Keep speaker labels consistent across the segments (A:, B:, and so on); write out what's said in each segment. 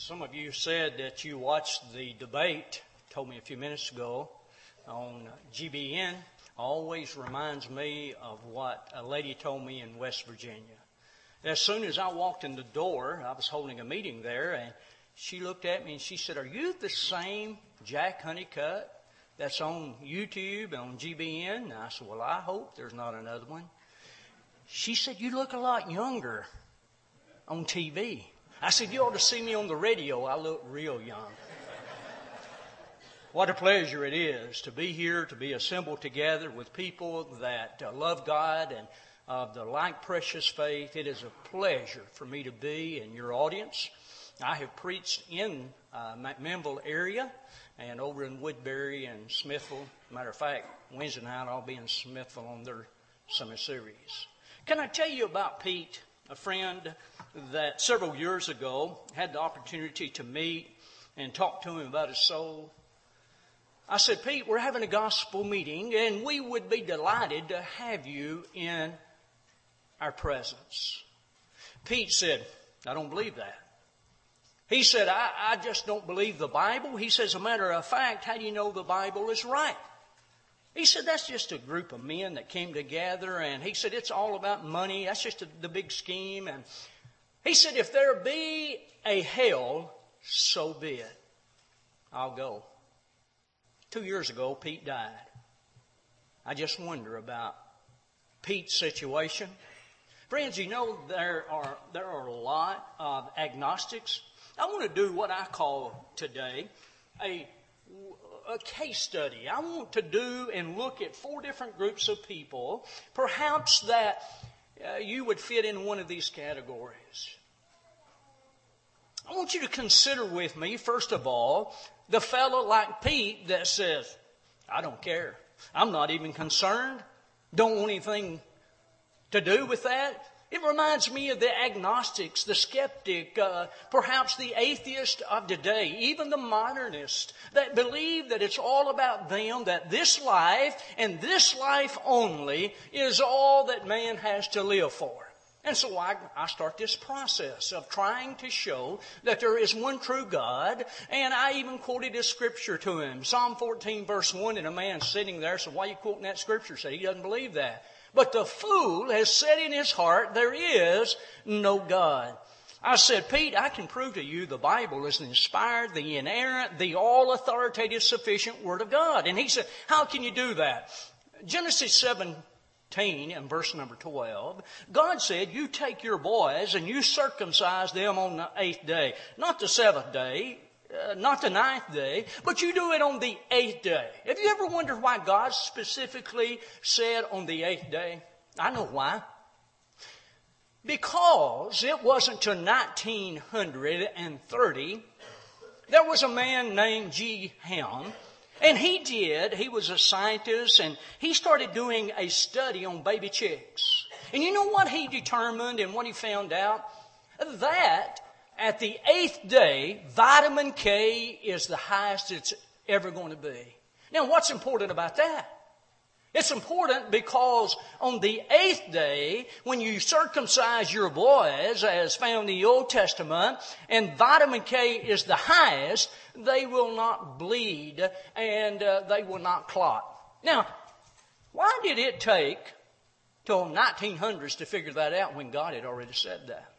A: Some of you said that you watched the debate, told me a few minutes ago, on GBN. Always reminds me of what a lady told me in West Virginia. As soon as I walked in the door, I was holding a meeting there, and she looked at me and she said, Are you the same Jack Honeycutt that's on YouTube and on GBN? And I said, Well, I hope there's not another one. She said, You look a lot younger on TV. I said, You ought to see me on the radio. I look real young. what a pleasure it is to be here, to be assembled together with people that uh, love God and of the like precious faith. It is a pleasure for me to be in your audience. I have preached in uh, McMinnville area and over in Woodbury and Smithville. Matter of fact, Wednesday night I'll be in Smithville on their summer series. Can I tell you about Pete, a friend that several years ago had the opportunity to meet and talk to him about his soul. I said, Pete, we're having a gospel meeting and we would be delighted to have you in our presence. Pete said, I don't believe that. He said, I, I just don't believe the Bible. He says, a matter of fact, how do you know the Bible is right? He said, that's just a group of men that came together and he said, it's all about money. That's just a, the big scheme. And he said, if there be a hell, so be it. I'll go. Two years ago, Pete died. I just wonder about Pete's situation. Friends, you know there are, there are a lot of agnostics. I want to do what I call today a, a case study. I want to do and look at four different groups of people, perhaps that uh, you would fit in one of these categories. I want you to consider with me, first of all, the fellow like Pete that says, I don't care. I'm not even concerned. Don't want anything to do with that. It reminds me of the agnostics, the skeptic, uh, perhaps the atheist of today, even the modernist that believe that it's all about them, that this life and this life only is all that man has to live for. And so I, I, start this process of trying to show that there is one true God. And I even quoted a scripture to him. Psalm 14 verse 1 and a man sitting there said, why are you quoting that scripture? Said he doesn't believe that. But the fool has said in his heart, there is no God. I said, Pete, I can prove to you the Bible is the inspired, the inerrant, the all authoritative, sufficient Word of God. And he said, how can you do that? Genesis 17 and verse number 12, God said, you take your boys and you circumcise them on the eighth day. Not the seventh day, uh, not the ninth day, but you do it on the eighth day. Have you ever wondered why God specifically said on the eighth day? I know why. Because it wasn't till 1930, there was a man named G. Helm, and he did, he was a scientist, and he started doing a study on baby chicks. And you know what he determined and what he found out? That at the eighth day, vitamin K is the highest it's ever going to be. Now, what's important about that? It's important because on the eighth day, when you circumcise your boys, as found in the Old Testament, and vitamin K is the highest, they will not bleed and uh, they will not clot. Now, why did it take till 1900s to figure that out when God had already said that?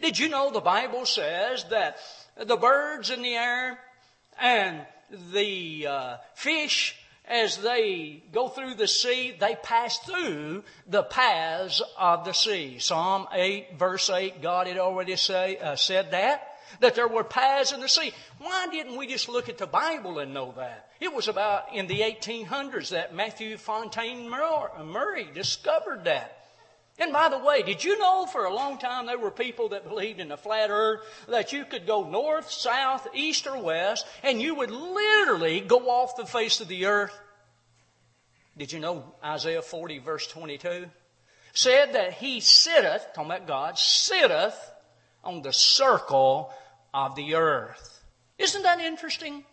A: Did you know the Bible says that the birds in the air and the uh, fish, as they go through the sea, they pass through the paths of the sea. Psalm 8, verse 8, God had already say, uh, said that. That there were paths in the sea. Why didn't we just look at the Bible and know that? It was about in the 1800s that Matthew Fontaine Maury discovered that. And by the way, did you know for a long time there were people that believed in a flat earth that you could go north, south, east, or west, and you would literally go off the face of the earth? Did you know Isaiah 40 verse 22 said that he sitteth, talking about God, sitteth on the circle of the earth. Isn't that interesting?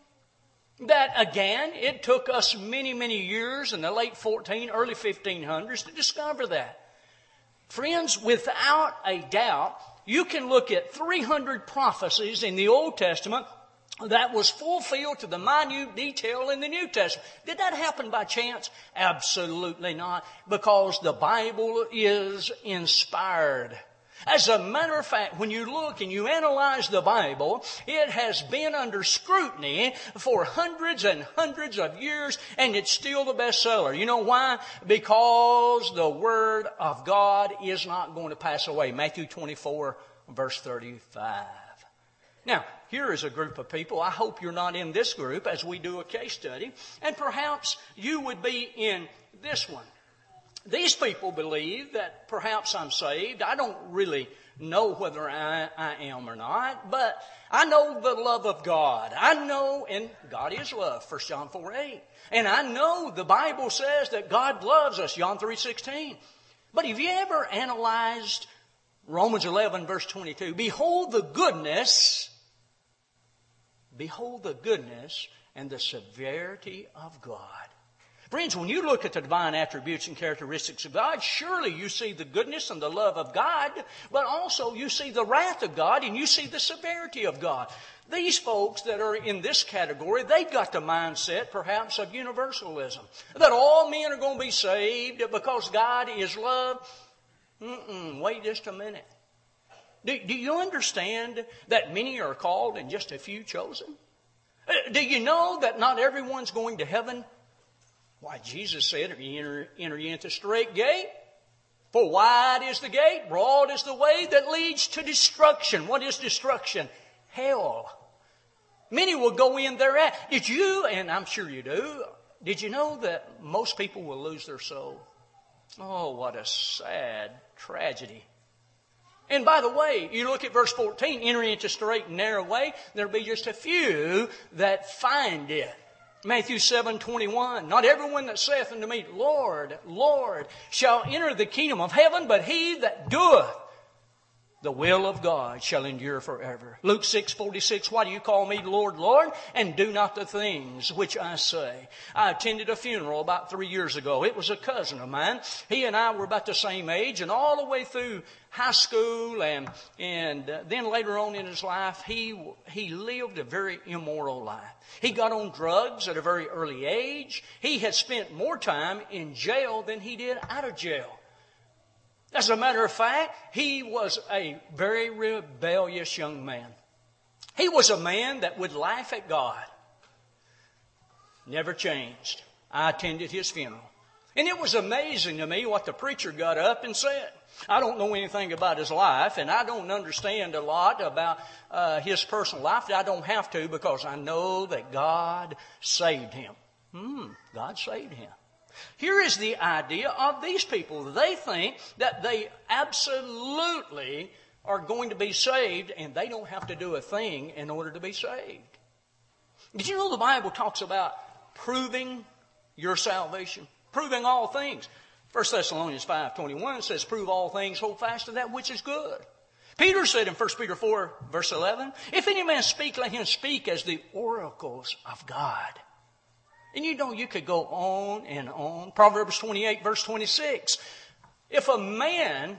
A: That again, it took us many, many years in the late 14, early 1500s to discover that. Friends, without a doubt, you can look at 300 prophecies in the Old Testament that was fulfilled to the minute detail in the New Testament. Did that happen by chance? Absolutely not, because the Bible is inspired. As a matter of fact, when you look and you analyze the Bible, it has been under scrutiny for hundreds and hundreds of years and it's still the bestseller. You know why? Because the Word of God is not going to pass away. Matthew 24 verse 35. Now, here is a group of people. I hope you're not in this group as we do a case study. And perhaps you would be in this one. These people believe that perhaps I'm saved. I don't really know whether I, I, am or not, but I know the love of God. I know, and God is love, 1 John 4 8. And I know the Bible says that God loves us, John 3 16. But have you ever analyzed Romans 11 verse 22? Behold the goodness, behold the goodness and the severity of God. Friends, when you look at the divine attributes and characteristics of God, surely you see the goodness and the love of God, but also you see the wrath of God and you see the severity of God. These folks that are in this category, they've got the mindset perhaps of universalism. That all men are going to be saved because God is love. Mm-mm, wait just a minute. Do, do you understand that many are called and just a few chosen? Uh, do you know that not everyone's going to heaven? Why, Jesus said, enter, enter ye into strait gate. For wide is the gate, broad is the way that leads to destruction. What is destruction? Hell. Many will go in thereat. Did you, and I'm sure you do, did you know that most people will lose their soul? Oh, what a sad tragedy. And by the way, you look at verse 14, enter into strait and narrow way, there'll be just a few that find it. Matthew 7, 21. Not everyone that saith unto me, Lord, Lord, shall enter the kingdom of heaven, but he that doeth the will of God shall endure forever. Luke 6, 46, why do you call me Lord, Lord, and do not the things which I say? I attended a funeral about three years ago. It was a cousin of mine. He and I were about the same age, and all the way through high school and, and uh, then later on in his life, he, he lived a very immoral life. He got on drugs at a very early age. He had spent more time in jail than he did out of jail. As a matter of fact, he was a very rebellious young man. He was a man that would laugh at God. Never changed. I attended his funeral. And it was amazing to me what the preacher got up and said. I don't know anything about his life, and I don't understand a lot about uh, his personal life. I don't have to because I know that God saved him. Hmm, God saved him. Here is the idea of these people. They think that they absolutely are going to be saved and they don't have to do a thing in order to be saved. Did you know the Bible talks about proving your salvation? Proving all things. 1 Thessalonians 5.21 says, prove all things, hold fast to that which is good. Peter said in 1 Peter 4 verse 11, if any man speak, let him speak as the oracles of God. And you know, you could go on and on. Proverbs 28 verse 26. If a man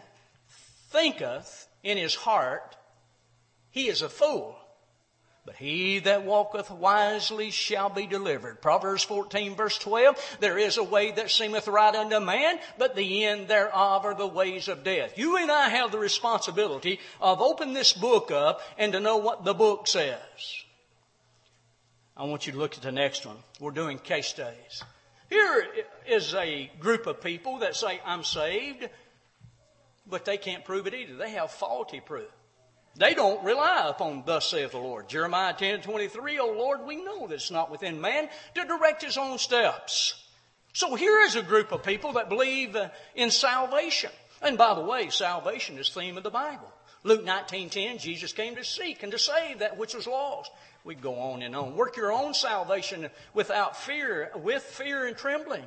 A: thinketh in his heart, he is a fool. But he that walketh wisely shall be delivered. Proverbs 14 verse 12, there is a way that seemeth right unto man, but the end thereof are the ways of death. You and I have the responsibility of opening this book up and to know what the book says. I want you to look at the next one. We're doing case studies. Here is a group of people that say, I'm saved, but they can't prove it either. They have faulty proof. They don't rely upon thus saith the Lord. Jeremiah 10 23, Oh Lord, we know that it's not within man to direct his own steps. So here is a group of people that believe in salvation. And by the way, salvation is theme of the Bible. Luke 19:10, Jesus came to seek and to save that which was lost. We go on and on. Work your own salvation without fear, with fear and trembling.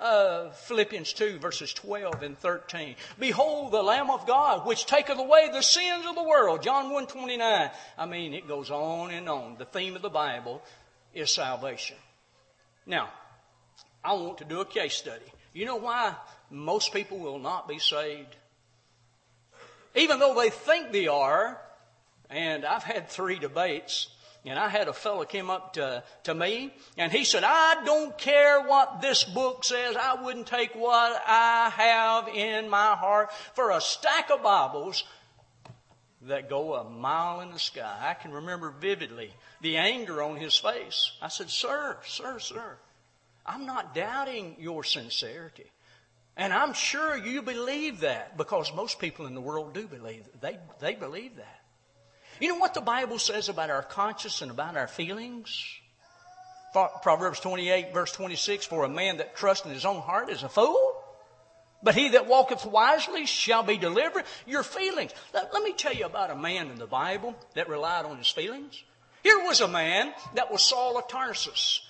A: Uh, Philippians 2 verses 12 and 13. Behold the Lamb of God which taketh away the sins of the world. John 1 29. I mean, it goes on and on. The theme of the Bible is salvation. Now, I want to do a case study. You know why most people will not be saved? even though they think they are. And I've had three debates and I had a fellow came up to, to me and he said, I don't care what this book says. I wouldn't take what I have in my heart for a stack of Bibles that go a mile in the sky. I can remember vividly the anger on his face. I said, sir, sir, sir, I'm not doubting your sincerity. And I'm sure you believe that because most people in the world do believe that. They, they believe that. You know what the Bible says about our conscience and about our feelings? Proverbs 28 verse 26, for a man that trusts in his own heart is a fool, but he that walketh wisely shall be delivered. Your feelings. Let, let me tell you about a man in the Bible that relied on his feelings. Here was a man that was Saul of Tarsus.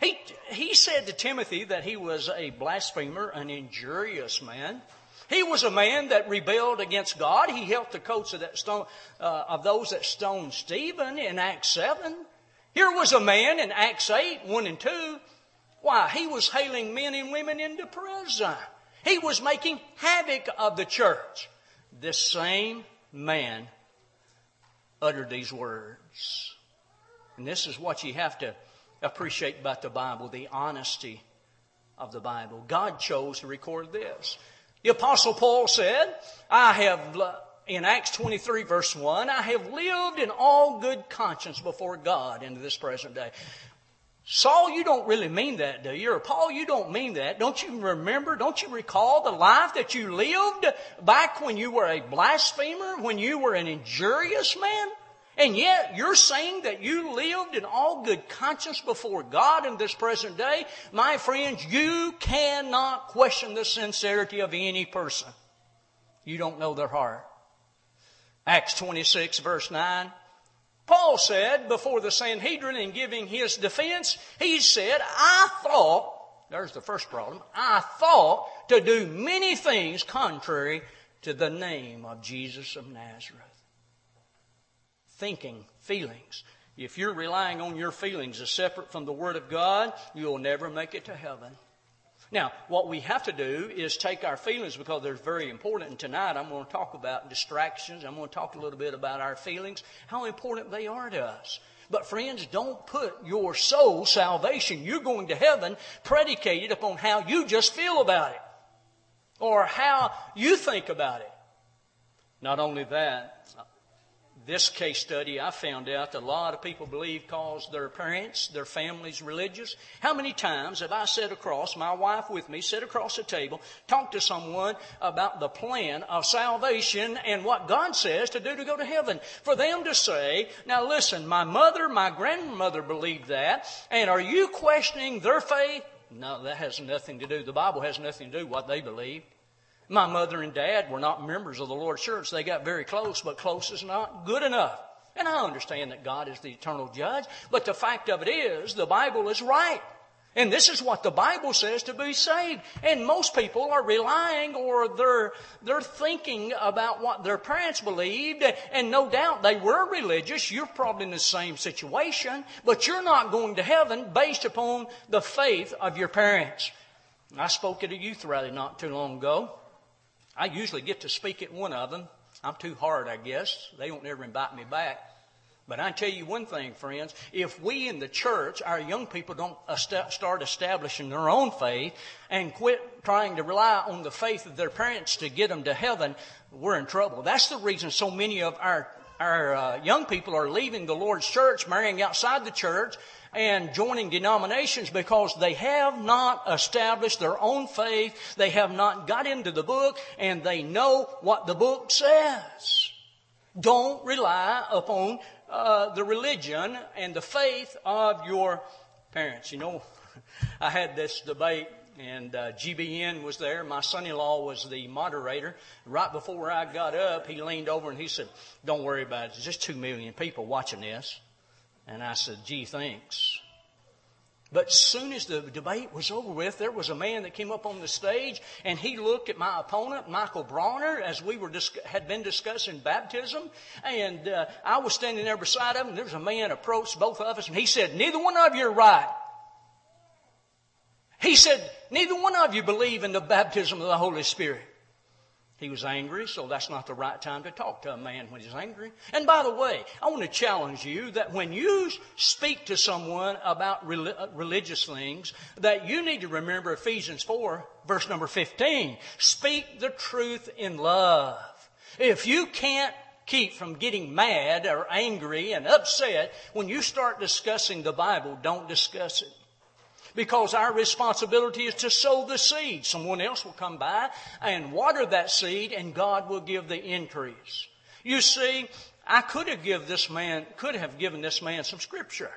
A: He, he said to Timothy that he was a blasphemer, an injurious man. He was a man that rebelled against God. He helped the coats of, that stone, uh, of those that stoned Stephen in Acts 7. Here was a man in Acts 8, 1 and 2. Why? He was hailing men and women into prison. He was making havoc of the church. This same man uttered these words. And this is what you have to appreciate about the Bible, the honesty of the Bible. God chose to record this. The apostle Paul said, I have, in Acts 23 verse 1, I have lived in all good conscience before God into this present day. Saul, you don't really mean that, do you? Or Paul, you don't mean that. Don't you remember, don't you recall the life that you lived back when you were a blasphemer, when you were an injurious man? And yet you're saying that you lived in all good conscience before God in this present day. My friends, you cannot question the sincerity of any person. You don't know their heart. Acts 26 verse 9. Paul said before the Sanhedrin in giving his defense, he said, I thought, there's the first problem, I thought to do many things contrary to the name of Jesus of Nazareth thinking, feelings. If you're relying on your feelings as separate from the Word of God, you'll never make it to heaven. Now, what we have to do is take our feelings because they're very important. And tonight I'm going to talk about distractions. I'm going to talk a little bit about our feelings, how important they are to us. But friends, don't put your soul salvation, you're going to heaven, predicated upon how you just feel about it or how you think about it. Not only that, this case study, I found out that a lot of people believe cause their parents, their families religious. How many times have I sat across, my wife with me, sat across a table, talked to someone about the plan of salvation and what God says to do to go to heaven? For them to say, now listen, my mother, my grandmother believed that, and are you questioning their faith? No, that has nothing to do. The Bible has nothing to do with what they believe. My mother and dad were not members of the Lord's church. They got very close, but close is not good enough. And I understand that God is the eternal judge, but the fact of it is, the Bible is right. And this is what the Bible says to be saved. And most people are relying or they're, they're thinking about what their parents believed. And no doubt they were religious. You're probably in the same situation, but you're not going to heaven based upon the faith of your parents. I spoke at a youth rally not too long ago. I usually get to speak at one of them. I'm too hard, I guess. They don't ever invite me back. But I tell you one thing, friends. If we in the church, our young people don't start establishing their own faith and quit trying to rely on the faith of their parents to get them to heaven, we're in trouble. That's the reason so many of our our uh, young people are leaving the Lord's church, marrying outside the church, and joining denominations because they have not established their own faith. They have not got into the book and they know what the book says. Don't rely upon uh, the religion and the faith of your parents. You know, I had this debate and uh, GBN was there. My son-in-law was the moderator. Right before I got up, he leaned over and he said, "Don't worry about it. There's just two million people watching this." And I said, gee, thanks. But soon as the debate was over with, there was a man that came up on the stage and he looked at my opponent, Michael Bronner, as we were dis- had been discussing baptism. And uh, I was standing there beside him. And there was a man approached both of us and he said, neither one of you are right. He said, neither one of you believe in the baptism of the Holy Spirit. He was angry, so that's not the right time to talk to a man when he's angry. And by the way, I want to challenge you that when you speak to someone about uh, religious things, that you need to remember Ephesians 4, verse number 15. Speak the truth in love. If you can't keep from getting mad or angry and upset when you start discussing the Bible, don't discuss it because our responsibility is to sow the seed. Someone else will come by and water that seed and God will give the increase. You see, I could have given this man, could have given this man some scripture.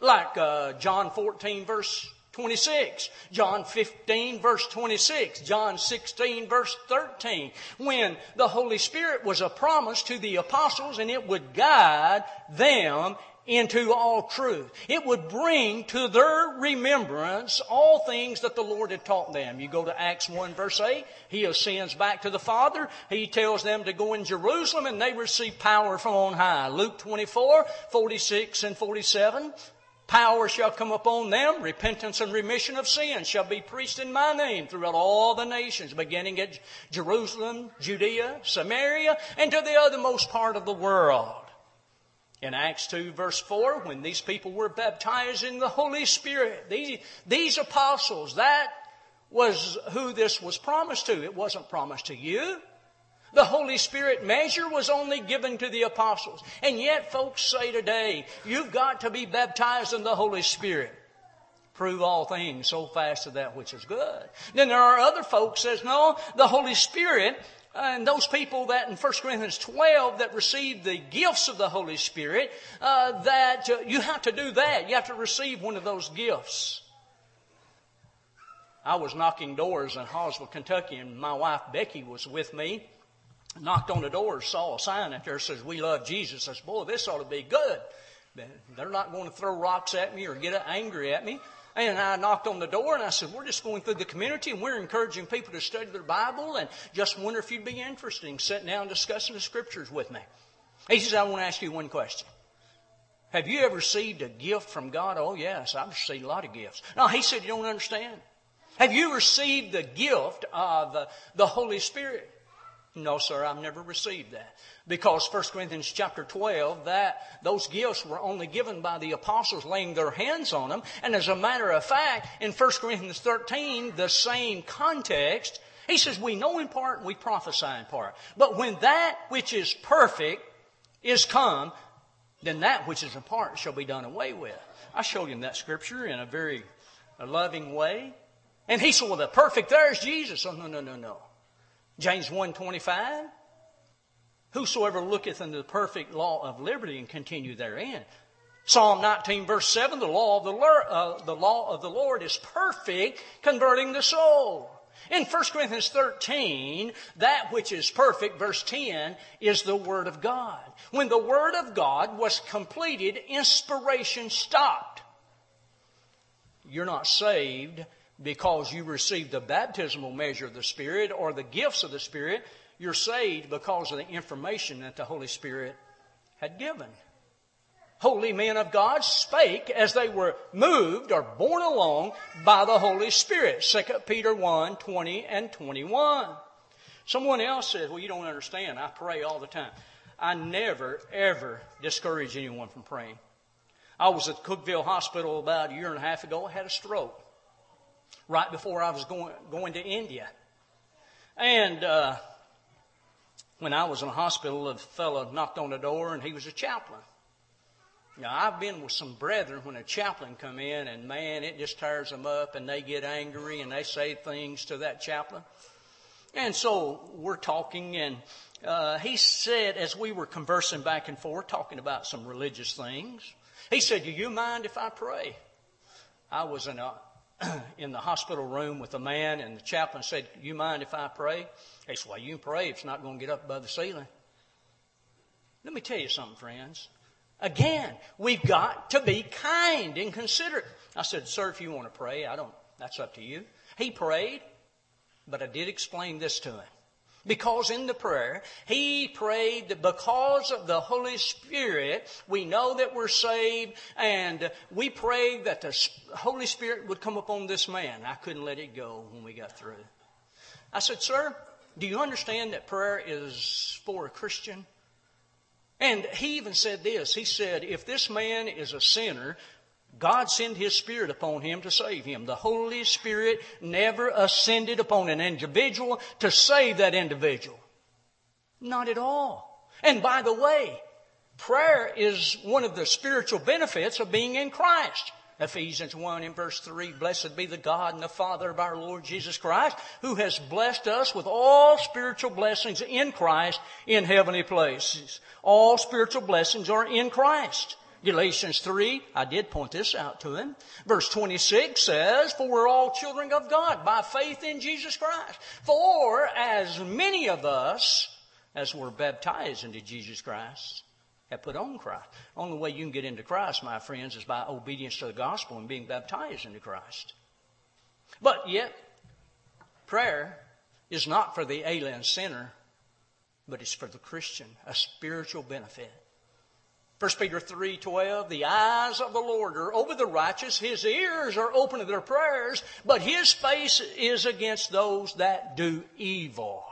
A: Like, uh, John 14 verse 26, John 15 verse 26, John 16 verse 13, when the Holy Spirit was a promise to the apostles and it would guide them into all truth. It would bring to their remembrance all things that the Lord had taught them. You go to Acts 1 verse 8, He ascends back to the Father. He tells them to go in Jerusalem and they receive power from on high. Luke 24, 46 and 47. Power shall come upon them, repentance and remission of sins shall be preached in my name throughout all the nations, beginning at Jerusalem, Judea, Samaria, and to the othermost part of the world. In Acts 2 verse 4, when these people were baptized in the Holy Spirit, these, these apostles, that was who this was promised to. It wasn't promised to you. The Holy Spirit measure was only given to the apostles. And yet folks say today, you've got to be baptized in the Holy Spirit. Prove all things, so fast to that which is good. Then there are other folks says, no, the Holy Spirit and those people that in 1 Corinthians 12 that receive the gifts of the Holy Spirit, uh, that uh, you have to do that. You have to receive one of those gifts. I was knocking doors in Hawesville, Kentucky, and my wife Becky was with me. Knocked on the door, saw a sign up there says, We love Jesus. I said, Boy, this ought to be good. They're not going to throw rocks at me or get angry at me. And I knocked on the door and I said, we're just going through the community and we're encouraging people to study their Bible and just wonder if you'd be interested in sitting down and discussing the scriptures with me. He says, I want to ask you one question. Have you ever received a gift from God? Oh yes, I've received a lot of gifts. No, he said, you don't understand. Have you received the gift of the, the Holy Spirit? No, sir, I've never received that. Because 1 Corinthians chapter 12, that, those gifts were only given by the apostles laying their hands on them. And as a matter of fact, in 1 Corinthians 13, the same context, he says, we know in part and we prophesy in part. But when that which is perfect is come, then that which is in part shall be done away with. I showed him that scripture in a very loving way. And he said, well, the perfect there is Jesus. Oh, no, no, no, no. James 1.25, Whosoever looketh into the perfect law of liberty and continue therein. Psalm 19 verse 7, the law of the, uh, the law of the Lord is perfect, converting the soul. In 1 Corinthians 13, that which is perfect, verse 10, is the Word of God. When the Word of God was completed, inspiration stopped. You're not saved because you received the baptismal measure of the Spirit or the gifts of the Spirit. You're saved because of the information that the Holy Spirit had given. Holy men of God spake as they were moved or borne along by the Holy Spirit. 2 Peter 1, 20 and 21. Someone else says, well, you don't understand. I pray all the time. I never, ever discourage anyone from praying. I was at Cookeville Hospital about a year and a half ago. I had a stroke right before I was going, going to India. And, uh, when I was in the hospital, a fellow knocked on the door and he was a chaplain. Now, I've been with some brethren when a chaplain come in and man, it just tears them up and they get angry and they say things to that chaplain. And so we're talking and, uh, he said as we were conversing back and forth, talking about some religious things, he said, do you mind if I pray? I was in a, in the hospital room with a man, and the chaplain said, You mind if I pray? He said, Well, you pray. It's not going to get up above the ceiling. Let me tell you something, friends. Again, we've got to be kind and considerate. I said, Sir, if you want to pray, I don't, that's up to you. He prayed, but I did explain this to him. Because in the prayer, he prayed that because of the Holy Spirit, we know that we're saved, and we prayed that the Holy Spirit would come upon this man. I couldn't let it go when we got through. I said, Sir, Do you understand that prayer is for a Christian? And he even said this. He said, if this man is a sinner, God sent His Spirit upon him to save him. The Holy Spirit never ascended upon an individual to save that individual. Not at all. And by the way, prayer is one of the spiritual benefits of being in Christ. Ephesians 1 in verse 3, blessed be the God and the Father of our Lord Jesus Christ, who has blessed us with all spiritual blessings in Christ in heavenly places. All spiritual blessings are in Christ. Galatians 3, I did point this out to him. Verse 26 says, For we're all children of God by faith in Jesus Christ. For as many of us as were baptized into Jesus Christ have put on Christ. Only way you can get into Christ, my friends, is by obedience to the gospel and being baptized into Christ. But yet, prayer is not for the alien sinner, but it's for the Christian, a spiritual benefit. 1 Peter 3:12 The eyes of the Lord are over the righteous his ears are open to their prayers but his face is against those that do evil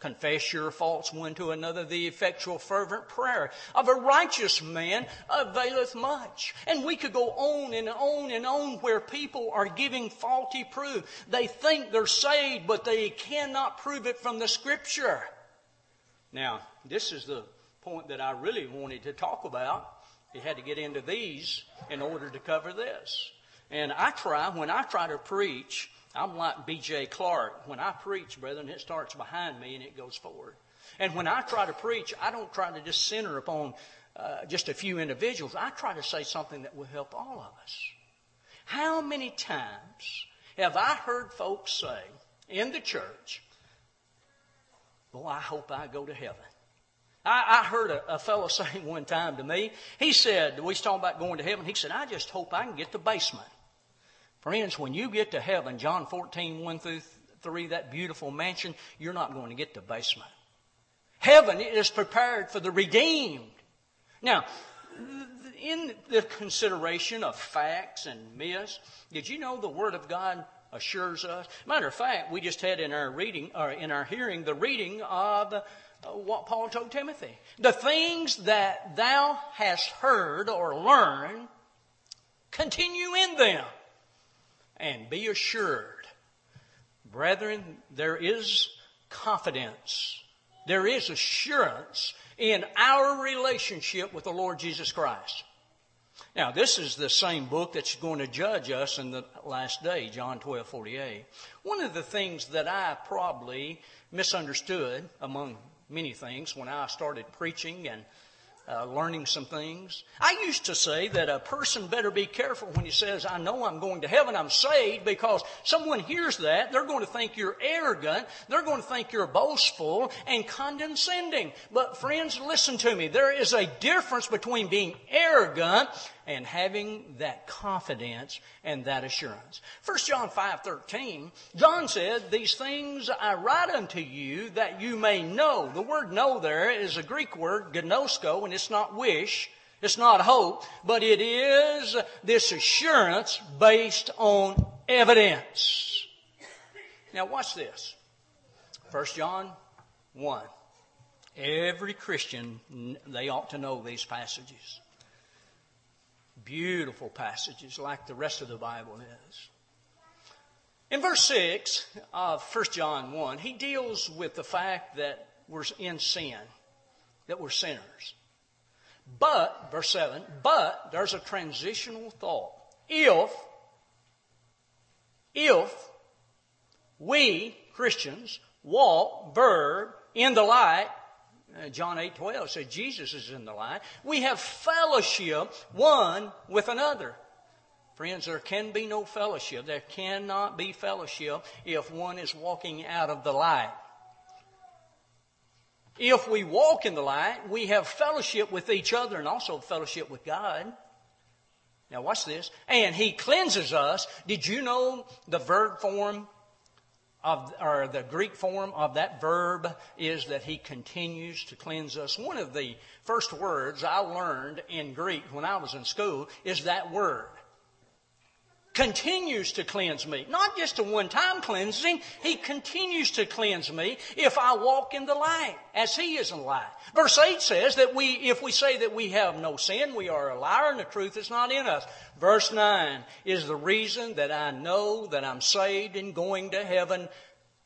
A: Confess your faults one to another. The effectual fervent prayer of a righteous man availeth much. And we could go on and on and on where people are giving faulty proof. They think they're saved, but they cannot prove it from the scripture. Now, this is the point that I really wanted to talk about. You had to get into these in order to cover this. And I try, when I try to preach, I'm like B.J. Clarke. When I preach, brethren, it starts behind me and it goes forward. And when I try to preach, I don't try to just center upon uh, just a few individuals. I try to say something that will help all of us. How many times have I heard folks say in the church, Boy, I hope I go to heaven. I, I heard a, a fellow say one time to me, he said, we was talking about going to heaven, he said, I just hope I can get the basement. Friends, when you get to heaven, John 14, 1 through 3, that beautiful mansion, you're not going to get the basement. Heaven is prepared for the redeemed. Now, in the consideration of facts and myths, did you know the Word of God assures us? Matter of fact, we just had in our reading, or in our hearing, the reading of what Paul told Timothy. The things that thou hast heard or learned, continue in them and be assured. Brethren, there is confidence. There is assurance in our relationship with the Lord Jesus Christ. Now, this is the same book that's going to judge us in the last day, John 12, 48. One of the things that I probably misunderstood among many things when I started preaching and uh, learning some things. I used to say that a person better be careful when he says, I know I'm going to heaven, I'm saved, because someone hears that, they're going to think you're arrogant, they're going to think you're boastful and condescending. But friends, listen to me. There is a difference between being arrogant and having that confidence and that assurance. 1 John 5:13, John said, "These things I write unto you that you may know." The word know there is a Greek word, ginosko, and it's not wish, it's not hope, but it is this assurance based on evidence. Now watch this. 1 John 1. Every Christian, they ought to know these passages. Beautiful passages like the rest of the Bible is. In verse 6 of 1 John 1, he deals with the fact that we're in sin, that we're sinners. But, verse 7, but there's a transitional thought. If, if we, Christians, walk, verb, in the light, Uh, John 8 12 says Jesus is in the light. We have fellowship one with another. Friends, there can be no fellowship. There cannot be fellowship if one is walking out of the light. If we walk in the light, we have fellowship with each other and also fellowship with God. Now watch this. And He cleanses us. Did you know the verb form of, or the Greek form of that verb is that he continues to cleanse us. One of the first words I learned in Greek when I was in school is that word. Continues to cleanse me. Not just a one-time cleansing, He continues to cleanse me if I walk in the light, as He is in the light. Verse 8 says that we, if we say that we have no sin, we are a liar and the truth is not in us. Verse 9 is the reason that I know that I'm saved and going to heaven.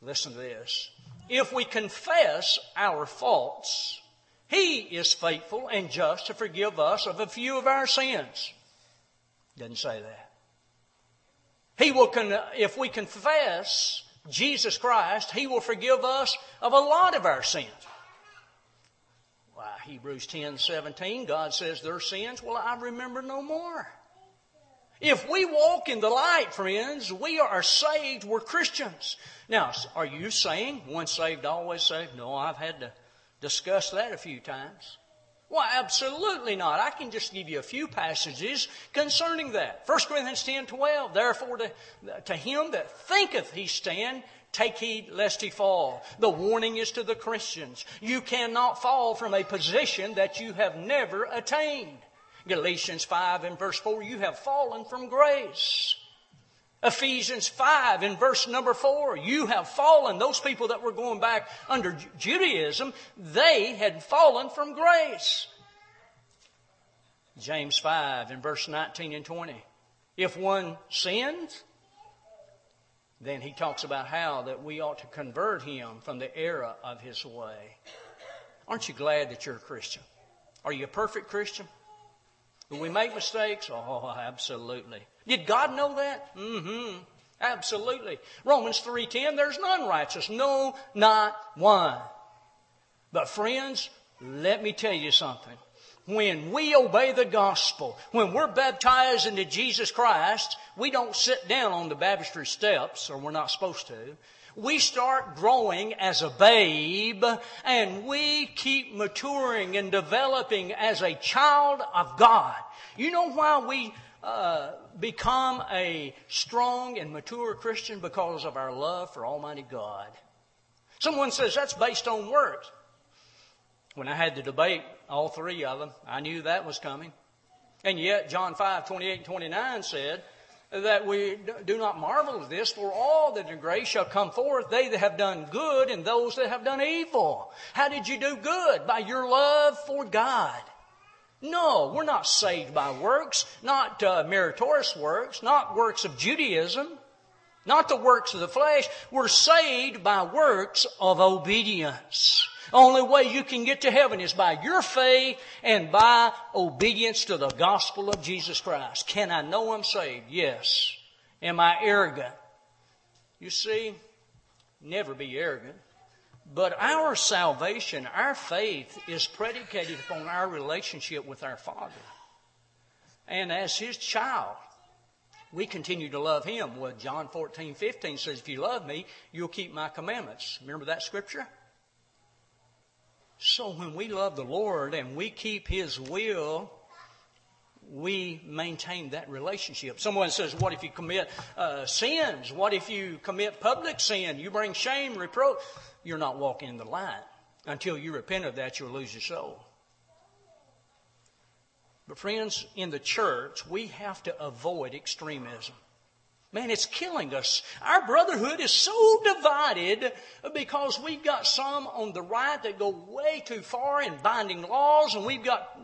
A: Listen to this. If we confess our faults, He is faithful and just to forgive us of a few of our sins. Doesn't say that. He will, con- if we confess Jesus Christ, He will forgive us of a lot of our sins. Why, Hebrews 10, 17, God says their sins, well, I remember no more. If we walk in the light, friends, we are saved, we're Christians. Now, are you saying once saved, always saved? No, I've had to discuss that a few times. Well, absolutely not. I can just give you a few passages concerning that. 1 Corinthians 10, 12. Therefore, to, to him that thinketh he stand, take heed lest he fall. The warning is to the Christians. You cannot fall from a position that you have never attained. Galatians 5 and verse 4, you have fallen from grace. Ephesians 5 in verse number 4, you have fallen. Those people that were going back under Judaism, they had fallen from grace. James 5 in verse 19 and 20. If one sins, then he talks about how that we ought to convert him from the error of his way. Aren't you glad that you're a Christian? Are you a perfect Christian? Do we make mistakes? Oh, absolutely. Did God know that? Mm-hmm. Absolutely. Romans 3.10, there's none righteous. No, not one. But friends, let me tell you something. When we obey the gospel, when we're baptized into Jesus Christ, we don't sit down on the baptistry steps, or we're not supposed to. We start growing as a babe, and we keep maturing and developing as a child of God. You know why we uh, become a strong and mature Christian because of our love for Almighty God. Someone says that's based on works. When I had to debate all three of them, I knew that was coming. And yet, John 5, 28 and 29 said that we do not marvel at this, for all that in grace shall come forth, they that have done good and those that have done evil. How did you do good? By your love for God. No, we're not saved by works, not uh, meritorious works, not works of Judaism, not the works of the flesh. We're saved by works of obedience. Only way you can get to heaven is by your faith and by obedience to the gospel of Jesus Christ. Can I know I'm saved? Yes. Am I arrogant? You see, never be arrogant. But our salvation, our faith is predicated upon our relationship with our Father. And as His child, we continue to love Him. Well, John 14, 15 says, if you love me, you'll keep my commandments. Remember that scripture? So when we love the Lord and we keep His will, we maintain that relationship. Someone says, what if you commit uh, sins? What if you commit public sin? You bring shame, reproach you're not walking in the light. Until you repent of that, you'll lose your soul. But friends, in the church, we have to avoid extremism. Man, it's killing us. Our brotherhood is so divided because we've got some on the right that go way too far in binding laws, and we've got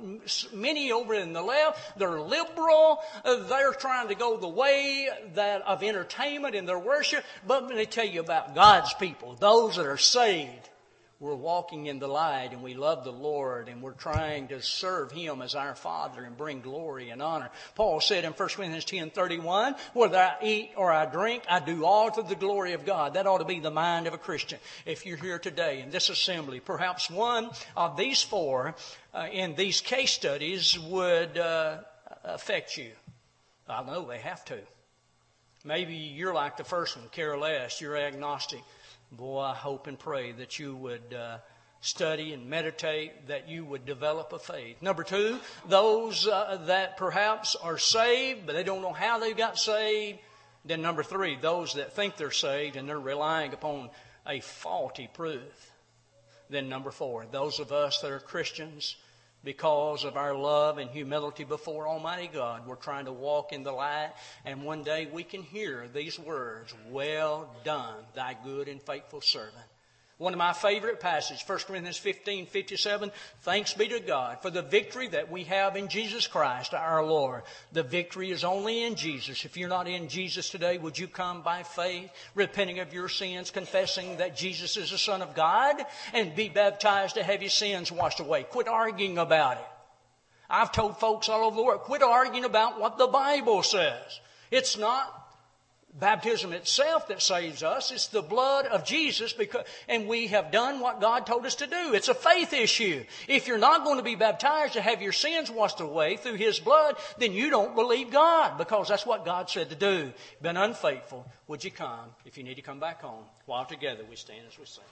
A: many over in the left. They're liberal. They're trying to go the way that of entertainment in their worship. But let me tell you about God's people, those that are saved we're walking in the light and we love the Lord and we're trying to serve Him as our Father and bring glory and honor. Paul said in 1 Corinthians 10 31, whether I eat or I drink, I do all to the glory of God. That ought to be the mind of a Christian. If you're here today in this assembly, perhaps one of these four uh, in these case studies would uh, affect you. I know they have to. Maybe you're like the first one, care less, you're agnostic. Boy, I hope and pray that you would uh, study and meditate, that you would develop a faith. Number two, those uh, that perhaps are saved, but they don't know how they got saved. Then number three, those that think they're saved and they're relying upon a faulty proof. Then number four, those of us that are Christians because of our love and humility before Almighty God. We're trying to walk in the light, and one day we can hear these words, Well done, thy good and faithful servant. One of my favorite passages, 1 Corinthians 15, 57. Thanks be to God for the victory that we have in Jesus Christ, our Lord. The victory is only in Jesus. If you're not in Jesus today, would you come by faith, repenting of your sins, confessing that Jesus is the Son of God, and be baptized to have your sins washed away? Quit arguing about it. I've told folks all over the world, quit arguing about what the Bible says. It's not baptism itself that saves us. It's the blood of Jesus because, and we have done what God told us to do. It's a faith issue. If you're not going to be baptized to have your sins washed away through His blood, then you don't believe God because that's what God said to do. Been unfaithful. Would you come if you need to come back home? While together we stand as we sing.